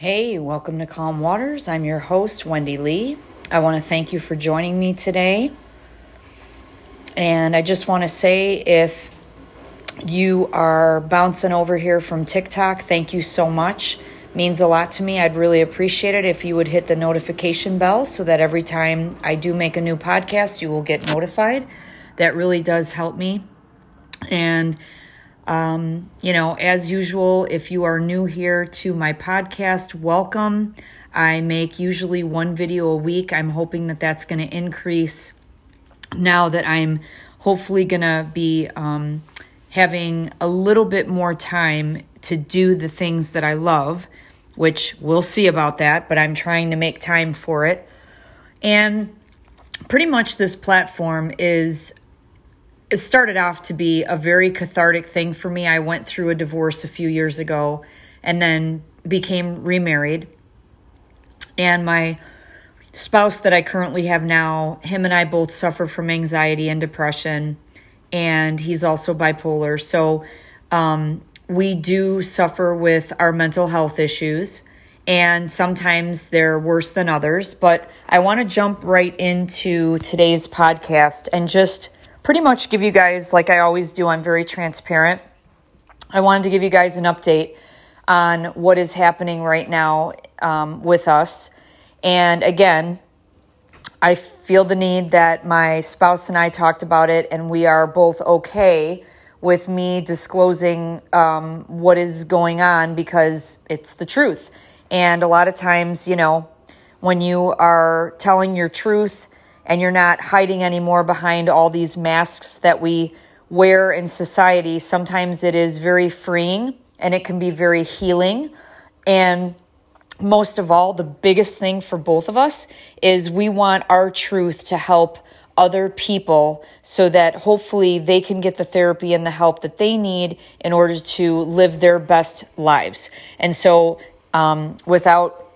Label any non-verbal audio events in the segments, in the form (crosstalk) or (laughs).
Hey, welcome to Calm Waters. I'm your host, Wendy Lee. I want to thank you for joining me today. And I just want to say if you are bouncing over here from TikTok, thank you so much. Means a lot to me. I'd really appreciate it if you would hit the notification bell so that every time I do make a new podcast, you will get notified. That really does help me. And um, you know, as usual, if you are new here to my podcast, welcome. I make usually one video a week. I'm hoping that that's going to increase now that I'm hopefully going to be um, having a little bit more time to do the things that I love, which we'll see about that, but I'm trying to make time for it. And pretty much this platform is it started off to be a very cathartic thing for me. I went through a divorce a few years ago and then became remarried. And my spouse that I currently have now, him and I both suffer from anxiety and depression, and he's also bipolar. So um, we do suffer with our mental health issues, and sometimes they're worse than others. But I want to jump right into today's podcast and just pretty much give you guys, like I always do, I'm very transparent. I wanted to give you guys an update on what is happening right now um, with us. And again, I feel the need that my spouse and I talked about it, and we are both okay with me disclosing um, what is going on because it's the truth. And a lot of times, you know, when you are telling your truth, and you're not hiding anymore behind all these masks that we wear in society. Sometimes it is very freeing and it can be very healing. And most of all, the biggest thing for both of us is we want our truth to help other people so that hopefully they can get the therapy and the help that they need in order to live their best lives. And so, um, without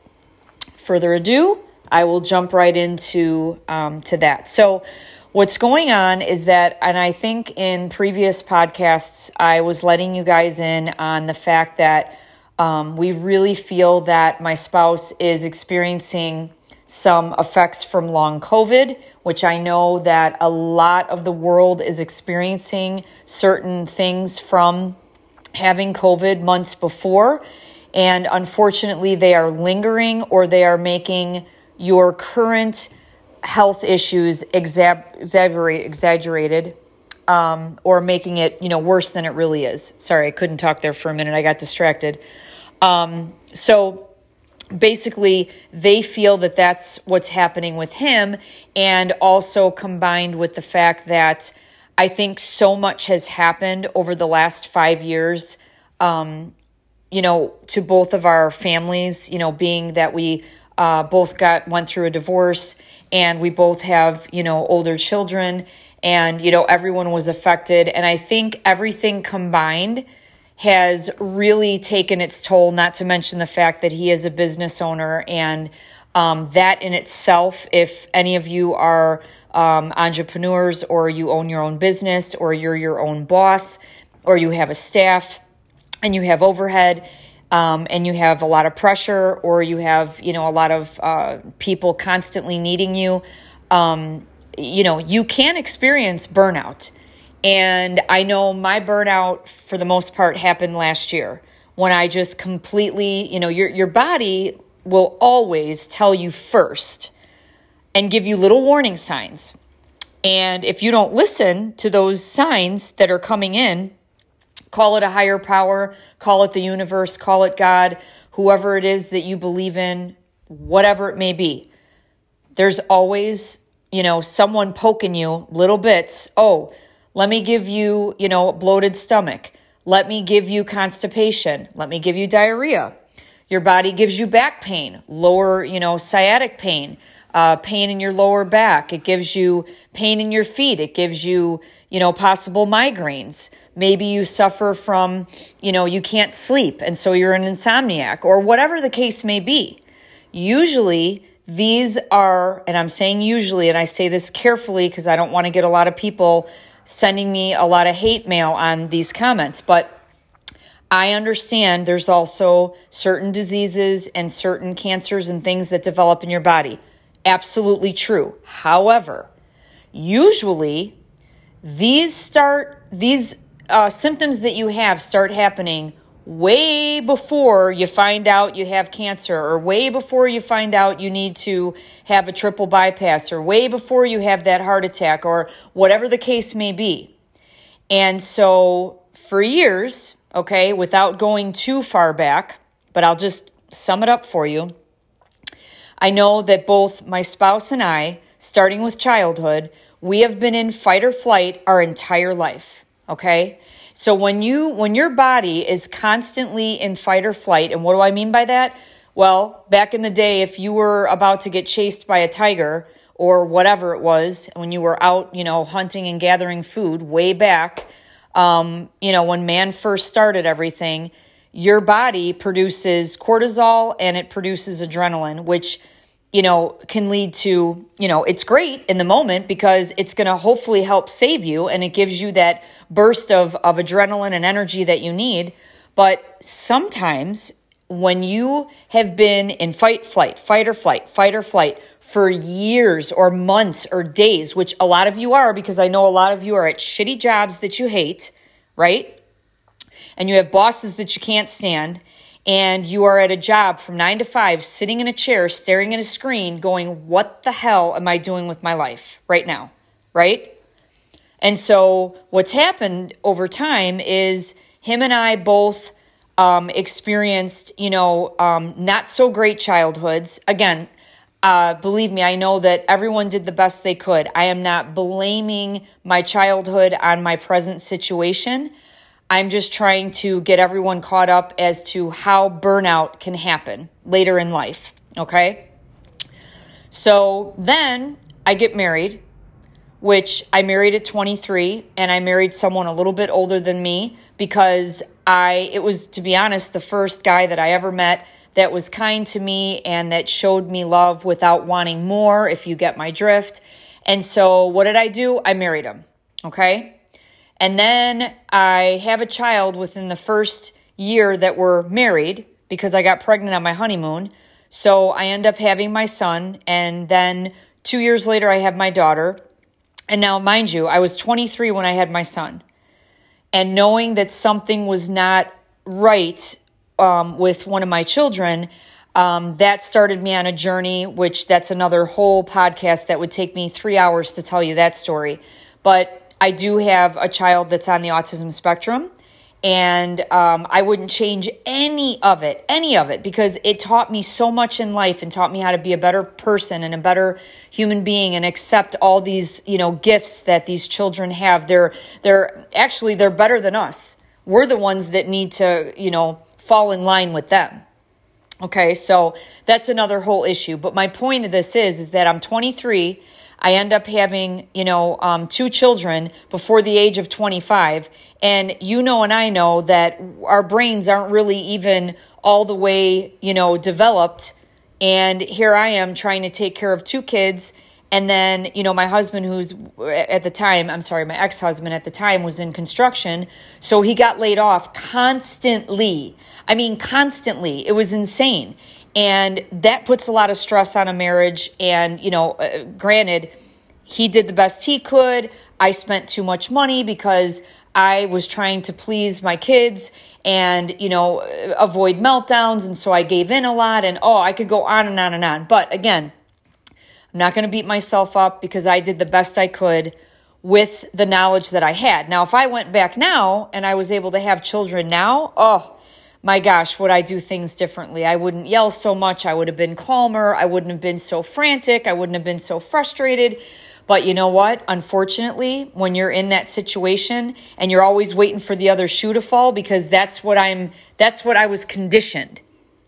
further ado, I will jump right into um, to that. So, what's going on is that, and I think in previous podcasts, I was letting you guys in on the fact that um, we really feel that my spouse is experiencing some effects from long COVID, which I know that a lot of the world is experiencing certain things from having COVID months before. And unfortunately, they are lingering or they are making your current health issues exaggerate, exaggerated um, or making it you know worse than it really is. Sorry i couldn't talk there for a minute. I got distracted. Um, so basically they feel that that's what's happening with him and also combined with the fact that i think so much has happened over the last five years um, you know to both of our families you know being that we uh, both got went through a divorce, and we both have you know older children, and you know everyone was affected. And I think everything combined has really taken its toll. Not to mention the fact that he is a business owner, and um, that in itself, if any of you are um, entrepreneurs or you own your own business or you're your own boss or you have a staff and you have overhead um, and you have a lot of pressure or you have you know a lot of uh, people constantly needing you um, you know you can experience burnout. And i know my burnout for the most part happened last year when i just completely you know your, your body will always tell you first and give you little warning signs. And if you don't listen to those signs that are coming in Call it a higher power, call it the universe, call it God, whoever it is that you believe in, whatever it may be. There's always, you know, someone poking you little bits. Oh, let me give you, you know, bloated stomach. Let me give you constipation. Let me give you diarrhea. Your body gives you back pain, lower, you know, sciatic pain, uh, pain in your lower back. It gives you pain in your feet. It gives you, you know, possible migraines. Maybe you suffer from, you know, you can't sleep and so you're an insomniac or whatever the case may be. Usually, these are, and I'm saying usually, and I say this carefully because I don't want to get a lot of people sending me a lot of hate mail on these comments, but I understand there's also certain diseases and certain cancers and things that develop in your body. Absolutely true. However, usually these start, these uh, symptoms that you have start happening way before you find out you have cancer, or way before you find out you need to have a triple bypass, or way before you have that heart attack, or whatever the case may be. And so, for years, okay, without going too far back, but I'll just sum it up for you. I know that both my spouse and I, starting with childhood, we have been in fight or flight our entire life, okay? So when you when your body is constantly in fight or flight, and what do I mean by that? Well, back in the day if you were about to get chased by a tiger or whatever it was when you were out, you know, hunting and gathering food way back, um, you know, when man first started everything, your body produces cortisol and it produces adrenaline, which, you know, can lead to, you know, it's great in the moment because it's going to hopefully help save you and it gives you that burst of, of adrenaline and energy that you need. But sometimes when you have been in fight, flight, fight or flight, fight or flight for years or months or days, which a lot of you are because I know a lot of you are at shitty jobs that you hate, right? And you have bosses that you can't stand, and you are at a job from nine to five, sitting in a chair, staring at a screen, going, What the hell am I doing with my life right now? Right? And so what's happened over time is him and I both um, experienced, you know, um, not so great childhoods. Again, uh, believe me, I know that everyone did the best they could. I am not blaming my childhood on my present situation. I'm just trying to get everyone caught up as to how burnout can happen later in life. Okay. So then I get married, which I married at 23, and I married someone a little bit older than me because I, it was, to be honest, the first guy that I ever met that was kind to me and that showed me love without wanting more, if you get my drift. And so, what did I do? I married him. Okay. And then I have a child within the first year that we're married because I got pregnant on my honeymoon. So I end up having my son. And then two years later, I have my daughter. And now, mind you, I was 23 when I had my son. And knowing that something was not right um, with one of my children, um, that started me on a journey, which that's another whole podcast that would take me three hours to tell you that story. But I do have a child that's on the autism spectrum, and um, I wouldn't change any of it, any of it, because it taught me so much in life and taught me how to be a better person and a better human being and accept all these, you know, gifts that these children have. They're they're actually they're better than us. We're the ones that need to, you know fall in line with them. Okay, so that's another whole issue. But my point of this is, is that I'm 23. I end up having, you know, um, two children before the age of 25. And you know, and I know that our brains aren't really even all the way, you know, developed. And here I am trying to take care of two kids and then, you know, my husband, who's at the time, I'm sorry, my ex husband at the time was in construction. So he got laid off constantly. I mean, constantly. It was insane. And that puts a lot of stress on a marriage. And, you know, uh, granted, he did the best he could. I spent too much money because I was trying to please my kids and, you know, avoid meltdowns. And so I gave in a lot. And oh, I could go on and on and on. But again, I'm not going to beat myself up because I did the best I could with the knowledge that I had. Now, if I went back now and I was able to have children now, oh my gosh, would I do things differently? I wouldn't yell so much. I would have been calmer. I wouldn't have been so frantic. I wouldn't have been so frustrated. But you know what? Unfortunately, when you're in that situation and you're always waiting for the other shoe to fall because that's what I'm that's what I was conditioned.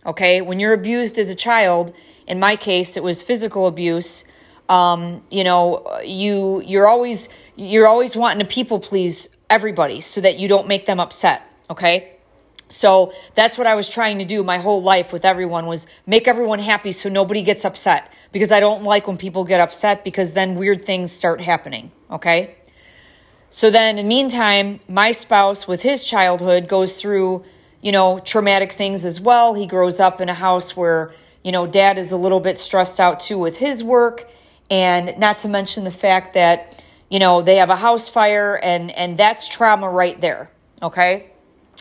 Okay? When you're abused as a child, in my case, it was physical abuse. Um, you know, you you're always you're always wanting to people please everybody so that you don't make them upset. Okay. So that's what I was trying to do my whole life with everyone was make everyone happy so nobody gets upset because I don't like when people get upset because then weird things start happening. Okay. So then in the meantime, my spouse with his childhood goes through you know, traumatic things as well. He grows up in a house where, you know, dad is a little bit stressed out too with his work. And not to mention the fact that, you know, they have a house fire and, and that's trauma right there. Okay.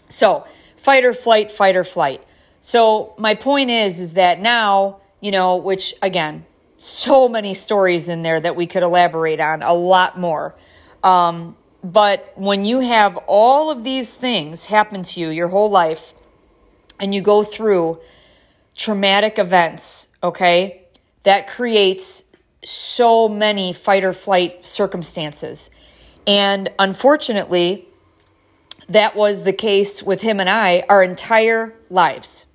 So fight or flight, fight or flight. So my point is, is that now, you know, which again, so many stories in there that we could elaborate on, a lot more. Um, but when you have all of these things happen to you your whole life and you go through traumatic events, okay, that creates so many fight or flight circumstances. And unfortunately, that was the case with him and I our entire lives.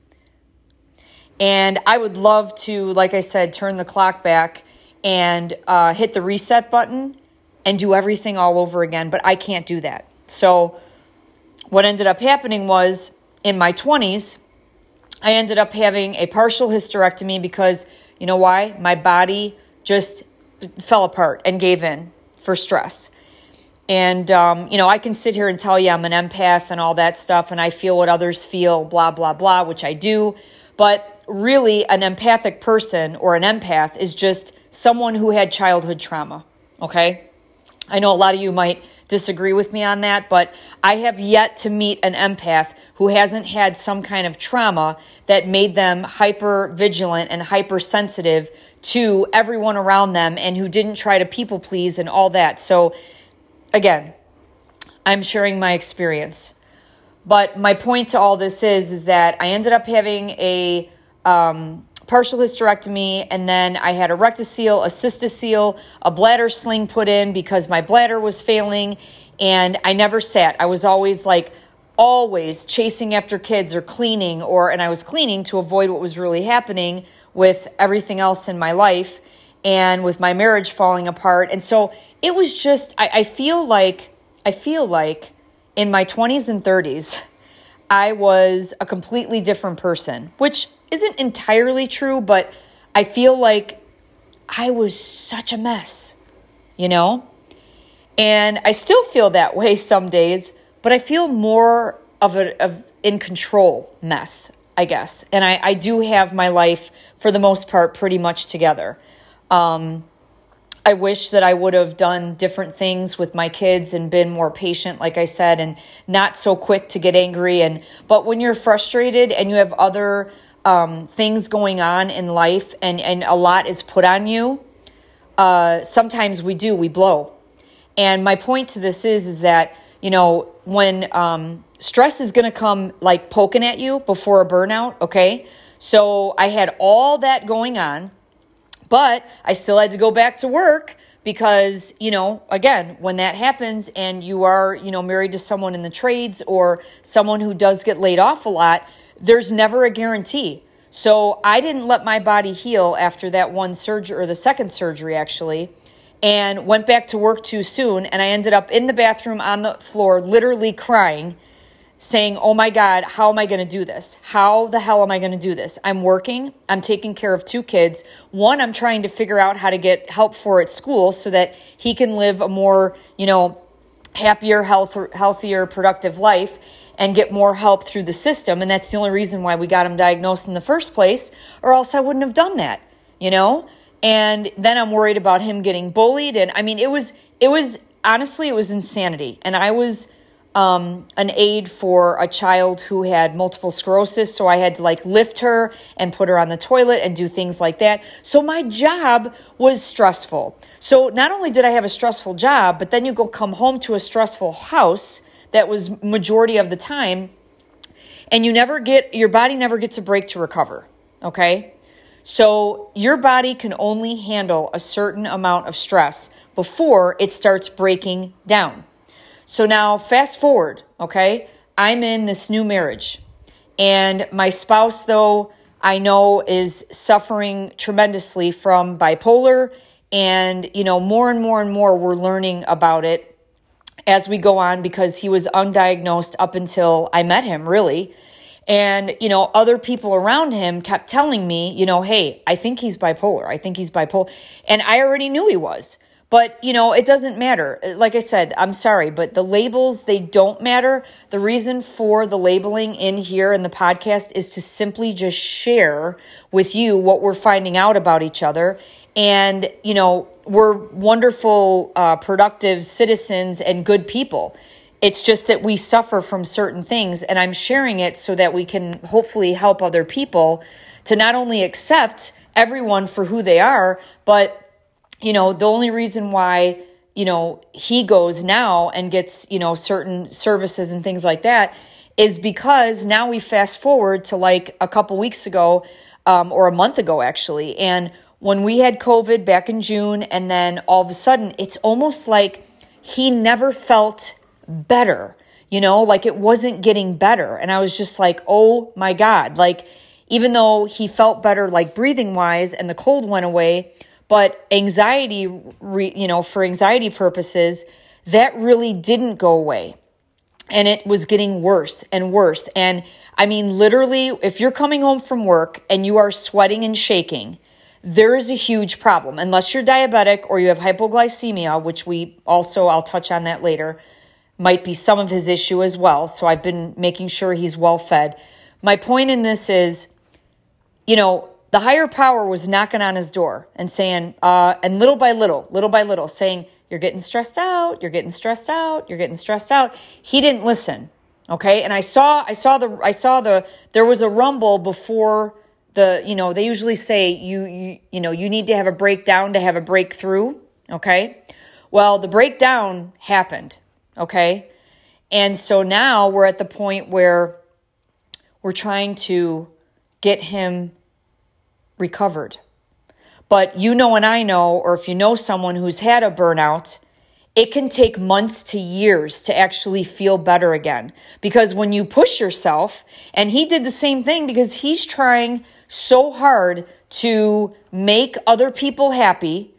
And I would love to, like I said, turn the clock back and uh, hit the reset button and do everything all over again, but I can't do that. So, what ended up happening was in my 20s, I ended up having a partial hysterectomy because you know why? My body just fell apart and gave in for stress. And, um, you know, I can sit here and tell you I'm an empath and all that stuff, and I feel what others feel, blah, blah, blah, which I do. But really, an empathic person or an empath is just someone who had childhood trauma, okay? I know a lot of you might disagree with me on that, but I have yet to meet an empath who hasn't had some kind of trauma that made them hyper vigilant and hypersensitive to everyone around them and who didn't try to people please and all that. So, again, I'm sharing my experience. But my point to all this is is that I ended up having a um, partial hysterectomy, and then I had a rectocele, a cystocele, a bladder sling put in because my bladder was failing, and I never sat. I was always like always chasing after kids or cleaning or and I was cleaning to avoid what was really happening with everything else in my life and with my marriage falling apart. And so it was just I, I feel like I feel like in my 20s and 30s, I was a completely different person, which isn't entirely true, but I feel like I was such a mess, you know? And I still feel that way (laughs) some days, but I feel more of a of in control mess, I guess. And I, I do have my life for the most part pretty much together. Um, I wish that I would have done different things with my kids and been more patient, like I said, and not so quick to get angry. And but when you're frustrated and you have other um, things going on in life and, and a lot is put on you, uh, sometimes we do, we blow. And my point to this is, is that, you know, when um, stress is going to come like poking at you before a burnout, okay? So I had all that going on, but I still had to go back to work because you know again when that happens and you are you know married to someone in the trades or someone who does get laid off a lot there's never a guarantee. So I didn't let my body heal after that one surgery or the second surgery actually and went back to work too soon and I ended up in the bathroom on the floor literally crying saying, "Oh my god, how am I going to do this? How the hell am I going to do this? I'm working, I'm taking care of two kids. One I'm trying to figure out how to get help for at school so that he can live a more, you know, happier, health, healthier, productive life and get more help through the system. And that's the only reason why we got him diagnosed in the first place, or else I wouldn't have done that, you know? And then I'm worried about him getting bullied. And I mean, it was, it was, honestly, it was insanity. And I was, um, an aide for a child who had multiple sclerosis. So I had to like lift her and put her on the toilet and do things like that. So my job was stressful. So not only did I have a stressful job, but then you go come home to a stressful house that was majority of the time and you never get your body never gets a break to recover okay? So your body can only handle a certain amount of stress before it starts breaking down. So now fast forward okay? I'm in this new marriage and my spouse though i know is suffering tremendously from bipolar and you know more and more and more we're learning about it as we go on because he was undiagnosed up until I met him, really. And, you know, other people around him kept telling me, you know, hey, I think he's bipolar. I think he's bipolar. And I already knew he was. But, you know, it doesn't matter. Like I said, I'm sorry, but the labels, they don't matter. The reason for the labeling in here in the podcast is to simply just share with you what we're finding out about each other. And, you know, we're wonderful, uh, productive citizens and good people. It's just that we suffer from certain things, and I'm sharing it so that we can hopefully help other people to not only accept everyone for who they are, but you know, the only reason why, you know, he goes now and gets, you know, certain services and things like that is because now we fast forward to like a couple weeks ago um, or a month ago, actually. And when we had COVID back in June, and then all of a sudden, it's almost like he never felt better, you know, like it wasn't getting better. And I was just like, oh my God. Like, even though he felt better, like breathing wise, and the cold went away, but anxiety, re, you know, for anxiety purposes, that really didn't go away. And it was getting worse and worse. And I mean, literally, if you're coming home from work and you are sweating and shaking, there is a huge problem. Unless you're diabetic or you have hypoglycemia, which we also, I'll touch on that later, might be some of his issue as well. So I've been making sure he's well fed. My point in this is, you know, the higher power was knocking on his door and saying, uh, and little by little, little by little, saying, You're getting stressed out, you're getting stressed out, you're getting stressed out. He didn't listen. Okay. And I saw, I saw the, I saw the, there was a rumble before the, you know, they usually say you, you, you know, you need to have a breakdown to have a breakthrough. Okay. Well, the breakdown happened. Okay. And so now we're at the point where we're trying to get him recovered. But you know, and I know, or if you know someone who's had a burnout, it can take months to years to actually feel better again. Because when you push yourself, and he did the same thing because he's trying so hard to make other people happy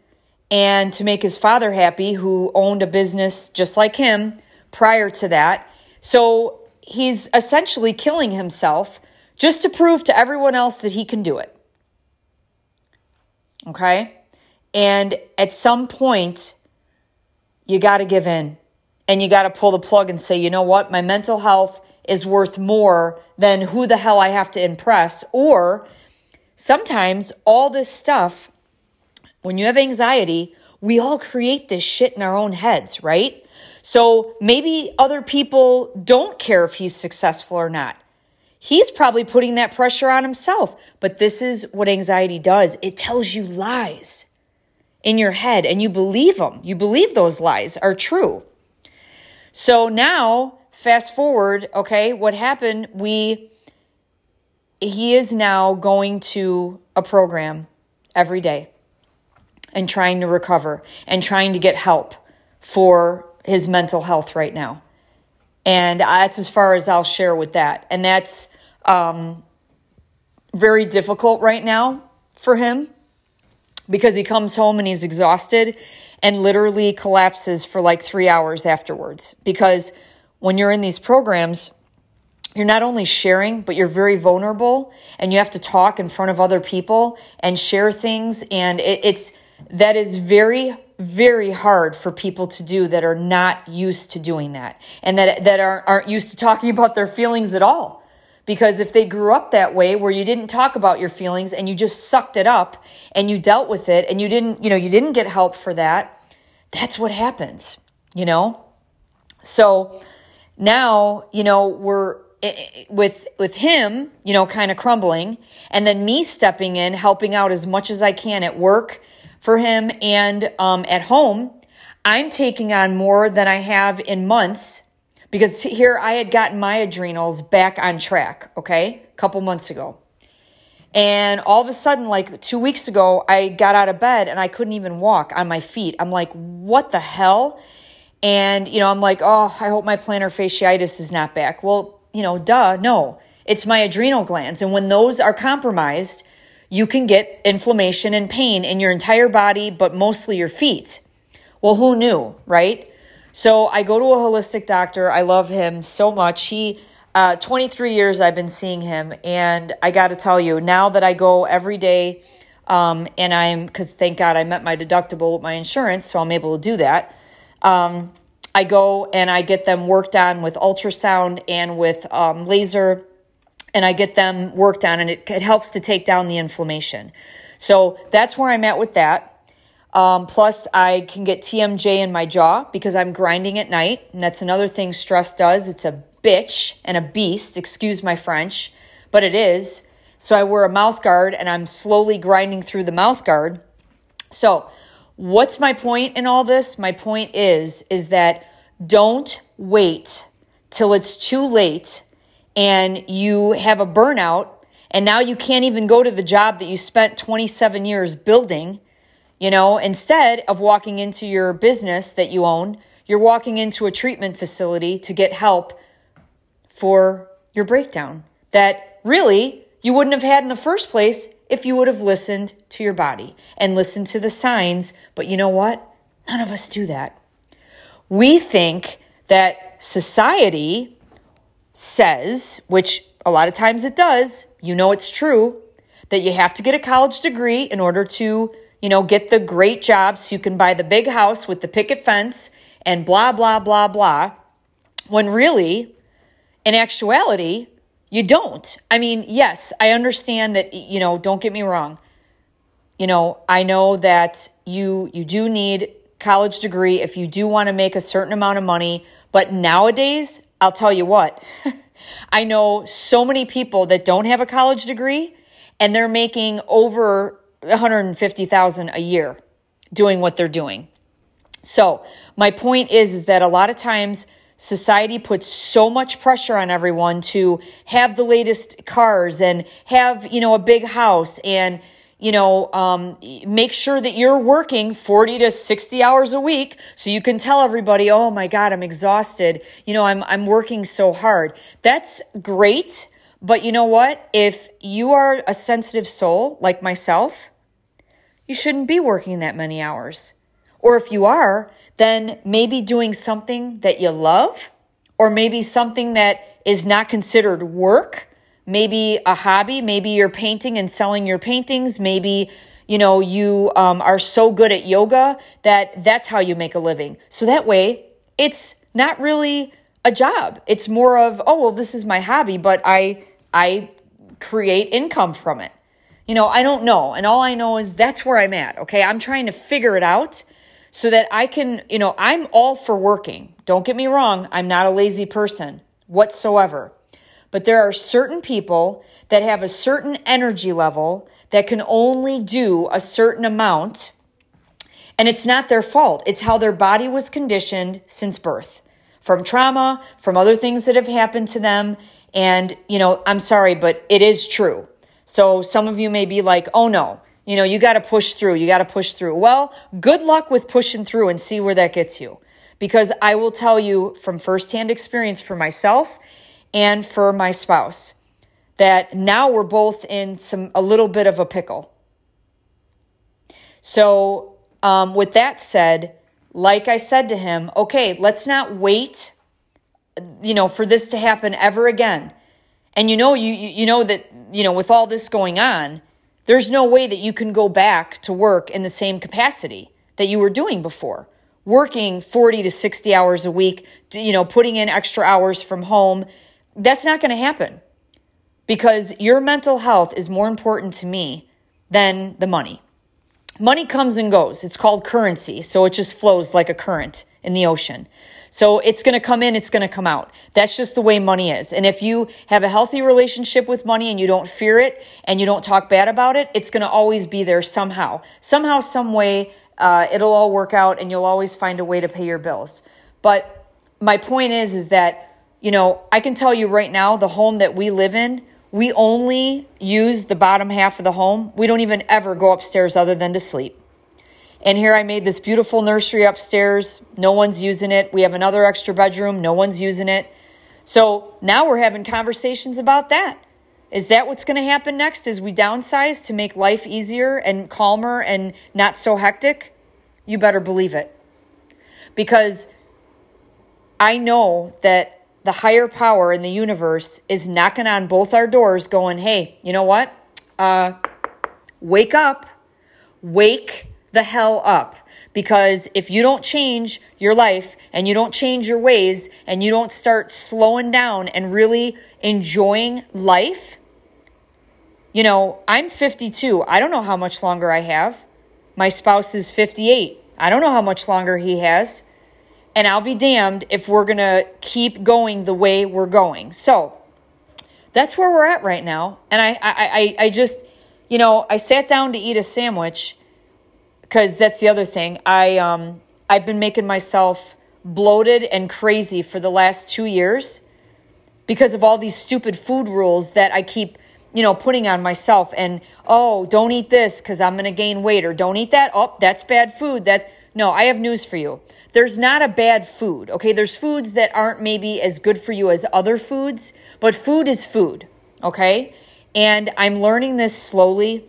and to make his father happy, who owned a business just like him prior to that. So he's essentially killing himself just to prove to everyone else that he can do it. Okay. And at some point, you got to give in and you got to pull the plug and say, you know what? My mental health is worth more than who the hell I have to impress. Or sometimes all this stuff, when you have anxiety, we all create this shit in our own heads, right? So maybe other people don't care if he's successful or not. He's probably putting that pressure on himself. But this is what anxiety does it tells you lies in your head and you believe them. You believe those lies are true. So now, fast forward, okay, what happened? We, he is now going to a program every day and trying to recover and trying to get help for his mental health right now. And that's as far as I'll share with that. And that's um, very difficult right now for him because he comes home and he's exhausted and literally collapses for like three hours afterwards. Because when you're in these programs, you're not only sharing, but you're very vulnerable and you have to talk in front of other people and share things. And it, it's that is very, very hard for people to do that are not used to doing that and that, that are, aren't used to talking about their feelings at all. Because if they grew up that way where you didn't talk about your feelings and you just sucked it up and you dealt with it and you didn't, you know, you didn't get help for that, that's what happens, you know? So now, you know, we're with with him, you know, kind of crumbling and then me stepping in, helping out as much as I can at work for him and um, at home. I'm taking on more than I have in months because here I had gotten my adrenals back on track, okay, a couple months ago. And all of a sudden, like two weeks ago, I got out of bed and I couldn't even walk on my feet. I'm like, what the hell? And, you know, I'm like, oh, I hope my plantar fasciitis is not back. Well, you know, duh, no. It's my adrenal glands. And when those are compromised, you can get inflammation and pain in your entire body, but mostly your feet. Well, who knew, right? So I go to a holistic doctor. I love him so much. He, uh, 23 years I've been seeing him, and I got to tell you, now that I go every day Um, and I'm, because thank God I met my deductible with my insurance, so I'm able to do that. Um, I go and I get them worked on with ultrasound and with um, laser, and I get them worked on, and it, it helps to take down the inflammation. So that's where I'm at with that. Um, plus, I can get TMJ in my jaw because I'm grinding at night. And that's another thing stress does. It's a bitch and a beast, excuse my French, but it is. So I wear a mouth guard and I'm slowly grinding through the mouth guard. So, what's my point in all this? My point is is that don't wait till it's too late and you have a burnout and now you can't even go to the job that you spent 27 years building you know, instead of walking into your business that you own, you're walking into a treatment facility to get help for your breakdown that really you wouldn't have had in the first place if you would have listened to your body and listened to the signs. But you know what? None of us do that. We think that society says, which a lot of times it does, you know it's true, that you have to get a college degree in order to you know, get the great job so you can buy the big house with the picket fence and blah, blah, blah, blah. When really, in actuality, you don't. I mean, yes, I understand that, you know, don't get me wrong. You know, I know that you you do need college degree if you do want to make a certain amount of money, but nowadays, I'll tell you what. (laughs) I know so many people that don't have a college degree and they're making over 150,000 a year doing what they're doing. So, my point is is that a lot of times society puts so much pressure on everyone to have the latest cars and have, you know, a big house and you know, um, make sure that you're working 40 to 60 hours a week so you can tell everybody, oh my God, I'm exhausted. You know, I'm, I'm working so hard. That's great. But you know what? If you are a sensitive soul like myself, you shouldn't be working that many hours. Or if you are, then maybe doing something that you love, or maybe something that is not considered work, maybe a hobby, maybe you're painting and selling your paintings, maybe you know you um, are so good at yoga that that's how you make a living. So that way, it's not really a job. It's more of oh well, this is my hobby, but I I create income from it. You know, I don't know. And all I know is that's where I'm at. Okay. I'm trying to figure it out so that I can, you know, I'm all for working. Don't get me wrong. I'm not a lazy person whatsoever. But there are certain people that have a certain energy level that can only do a certain amount. And it's not their fault. It's how their body was conditioned since birth from trauma, from other things that have happened to them. And, you know, I'm sorry, but it is true. So some of you may be like, oh no, you know, you got to push through. You got to push through. Well, good luck with pushing through and see where that gets you. Because I will tell you from firsthand experience for myself and for my spouse that now we're both in some a little bit of a pickle. So, um, with that said, like I said to him, okay, let's not wait, you know, for this to happen ever again. And you know, you you know that you know, with all this going on, there's no way that you can go back to work in the same capacity that you were doing before. Working 40 to 60 hours a week, you know, putting in extra hours from home, that's not going to happen because your mental health is more important to me than the money. Money comes and goes. It's called currency, so it just flows like a current in the ocean. So it's going to come in, it's going to come out. That's just the way money is. And if you have a healthy relationship with money and you don't fear it and you don't talk bad about it, it's going to always be there somehow. Somehow, some way, uh, it'll all work out and you'll always find a way to pay your bills. But my point is, is that, you know, I can tell you right now, the home that we live in, we only use the bottom half of the home. We don't even ever go upstairs other than to sleep. And here I made this beautiful nursery upstairs. No one's using it. We have another extra bedroom. No one's using it. So now we're having conversations about that. Is that what's going to happen next? Is we downsize to make life easier and calmer and not so hectic? You better believe it. Because I know that the higher power in the universe is knocking on both our doors, going, hey, you know what? Uh, wake up wake the hell up. Because if you don't change your life and you don't change your ways and you don't start slowing down and really enjoying life, you know, I'm 52. I don't know how much longer I have. My spouse is 58. I don't know how much longer he has. And I'll be damned if we're going to keep going the way we're going. So that's where we're at right now. And I, I, I, I just, you know, I sat down to eat a sandwich because that's the other thing. I, um, I've been making myself bloated and crazy for the last two years because of all these stupid food rules that I keep, you know, putting on myself. And, oh, don't eat this because I'm going to gain weight, or don't eat that. Oh, that's bad food. That's, no, I have news for you there's not a bad food. Okay. There's foods that aren't maybe as good for you as other foods, but food is food. Okay. And I'm learning this slowly,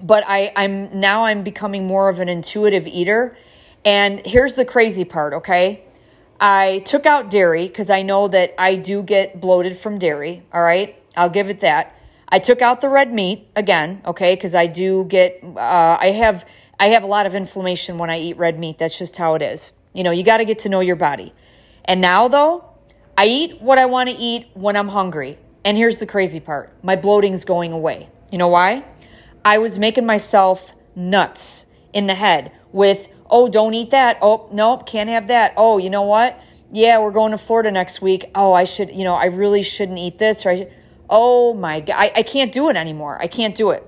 but I, I'm now I'm becoming more of an intuitive eater. And here's the crazy part. Okay. I took out dairy because I know that I do get bloated from dairy. All right. I'll give it that. I took out the red meat again. Okay. Because I do get, uh, I have, I have a lot of inflammation when I eat red meat. That's just how it is. You know, you got to get to know your body. And now, though, I eat what I want to eat when I'm hungry. And here's the crazy part my bloating's going away. You know why? I was making myself nuts in the head with, oh, don't eat that. Oh, nope, can't have that. Oh, you know what? Yeah, we're going to Florida next week. Oh, I should, you know, I really shouldn't eat this. Or I, oh my God, I, I can't do it anymore. I can't do it.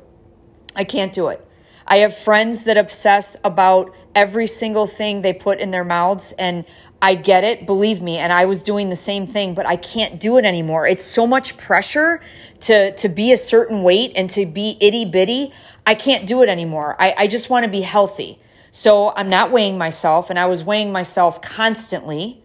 I can't do it. I have friends that obsess about every single thing they put in their mouths and I get it, believe me, and I was doing the same thing, but I can't do it anymore. It's so much pressure to to be a certain weight and to be itty bitty. I can't do it anymore. I, I just want to be healthy. So I'm not weighing myself, and I was weighing myself constantly.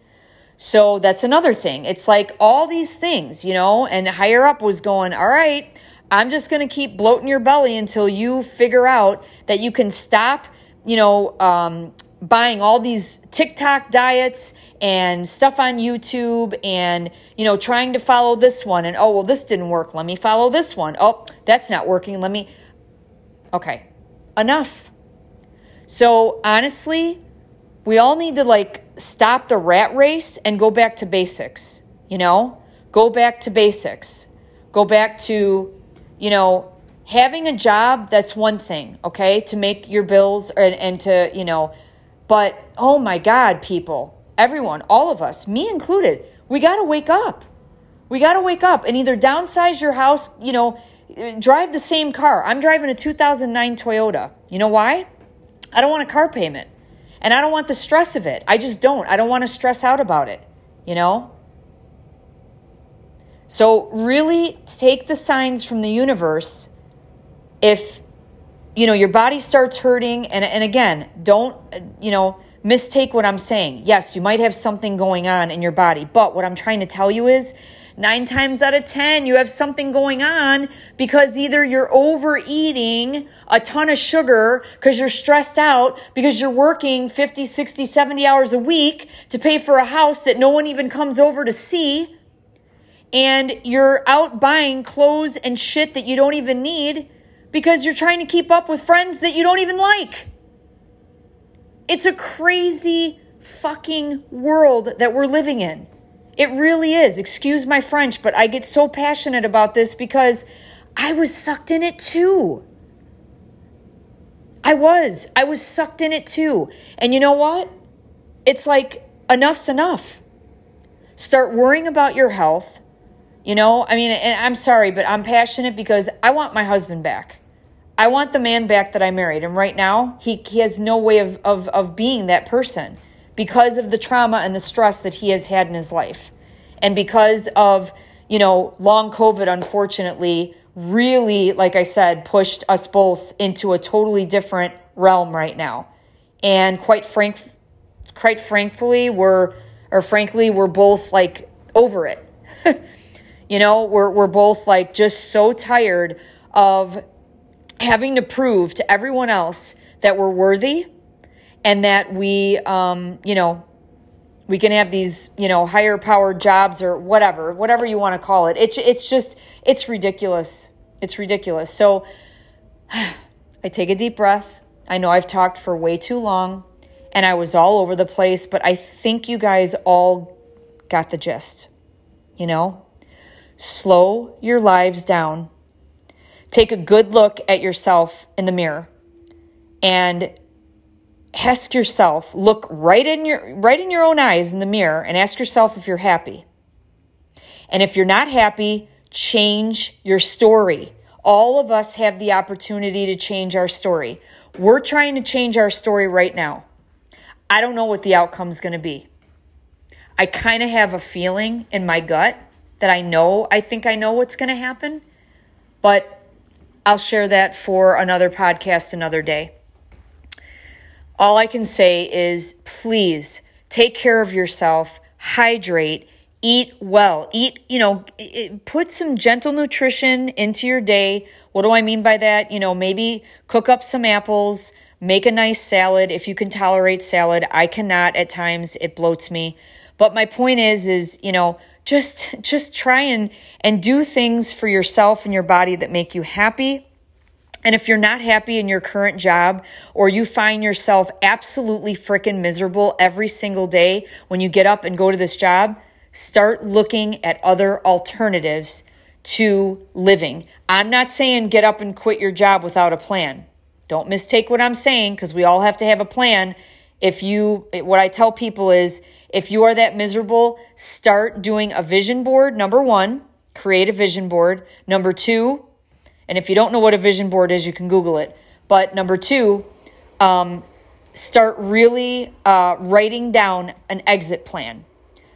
So that's another thing. It's like all these things, you know, and higher up was going, all right, I'm just going to keep bloating your belly until you figure out that you can stop you know, um, buying all these TikTok diets and stuff on YouTube and, you know, trying to follow this one and, oh, well, this didn't work. Let me follow this one. Oh, that's not working. Let me. Okay, enough. So honestly, we all need to like stop the rat race and go back to basics, you know? Go back to basics. Go back to, you know, having a job that's one thing okay to make your bills and, and to you know but oh my god people everyone all of us me included we got to wake up. We got to wake up and either downsize your house you know drive the same car. I'm driving a 2009 toyota. You know why? I don't want a car payment and i don't want the stress of it. I just don't. I don't want to stress out about it you know so really take the signs from the universe. If you know your body starts hurting and and again don't you know mistake what i'm saying. Yes you might have something going on in your body but what i'm trying to tell you is nine times out of ten you have something going on because either you're overeating a ton of sugar because you're stressed out because you're working 50 60 70 hours a week to pay for a house that no one even comes over to see and you're out buying clothes and shit that you don't even need because you're trying to keep up with friends that you don't even like. It's a crazy fucking world that we're living in. It really is. Excuse my French, but I get so passionate about this because I was sucked in it too. I was. I was sucked in it too. And you know what? It's like enough's enough. Start worrying about your health. You know, I mean, I'm sorry, but I'm passionate because I want my husband back. I want the man back that I married. And right now, he, he has no way of, of, of being that person because of the trauma and the stress that he has had in his life. And because of, you know, long COVID, unfortunately, really, like I said, pushed us both into a totally different realm right now. And quite frank, quite frankly, we're, or frankly, we're both like over it. (laughs) you know, we're, we're both like just so tired of having to prove to everyone else that we're worthy and that we, um, you know, we can have these, you know, higher powered jobs or whatever, whatever you want to call it. It's, it's just, it's ridiculous. It's ridiculous. So (sighs) I take a deep breath. I know I've talked for way too long and I was all over the place, but I think you guys all got the gist. You know, slow your lives down. Take a good look at yourself in the mirror and ask yourself, look right in your right in your own eyes in the mirror and ask yourself if you're happy. And if you're not happy, change your story. All of us have the opportunity to change our story. We're trying to change our story right now. I don't know what the outcome is going to be. I kind of have a feeling in my gut that I know, I think I know what's going to happen, but I'll share that for another podcast another day. All I can say is please take care of yourself, hydrate, eat well, eat, you know, put some gentle nutrition into your day. What do I mean by that? You know, maybe cook up some apples, make a nice salad if you can tolerate salad. I cannot at times, it bloats me. But my point is is, you know, just just try and and do things for yourself and your body that make you happy. And if you're not happy in your current job or you find yourself absolutely freaking miserable every single day when you get up and go to this job, start looking at other alternatives to living. I'm not saying get up and quit your job without a plan. Don't mistake what I'm saying because we all have to have a plan. If you, what I tell people is if you are that miserable, start doing a vision board. Number one, create a vision board. Number two, and if you don't know what a vision board is, you can Google it. But number two, um, start really uh, writing down an exit plan.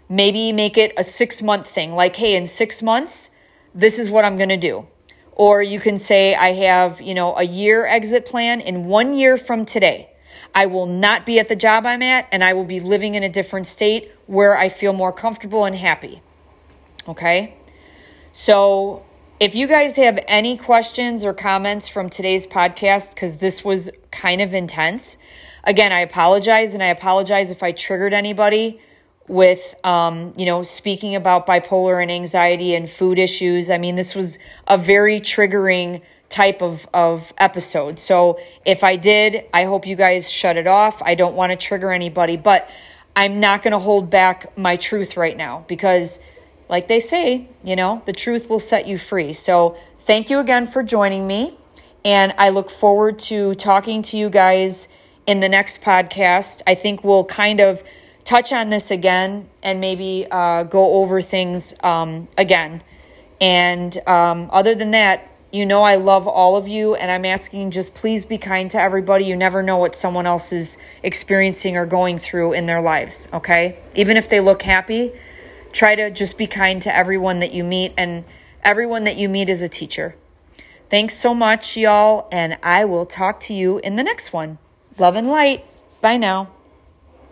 Maybe make it a six month thing, like, hey, in six months, this is what I'm going to do. Or you can say, I have, you know, a year exit plan in one year from today. I will not be at the job I'm at and I will be living in a different state where I feel more comfortable and happy. Okay? So, if you guys have any questions or comments from today's podcast, because this was kind of intense, again, I apologize and I apologize if I triggered anybody with um, you know speaking about bipolar and anxiety and food issues i mean this was a very triggering type of, of episode. So if i did i hope you guys shut it off. I don't want to trigger anybody but i'm not going to hold back my truth right now because like they say you know the truth will set you free. So thank you again for joining me and i look forward to talking to you guys in the next podcast. I think we'll kind of touch on this again and maybe uh, go over things um, again. And um, other than that, you know, I love all of you, and I'm asking just please be kind to everybody. You never know what someone else is experiencing or going through in their lives, okay? Even if they look happy, try to just be kind to everyone that you meet, and everyone that you meet is a teacher. Thanks so much, y'all, and I will talk to you in the next one. Love and light. Bye now.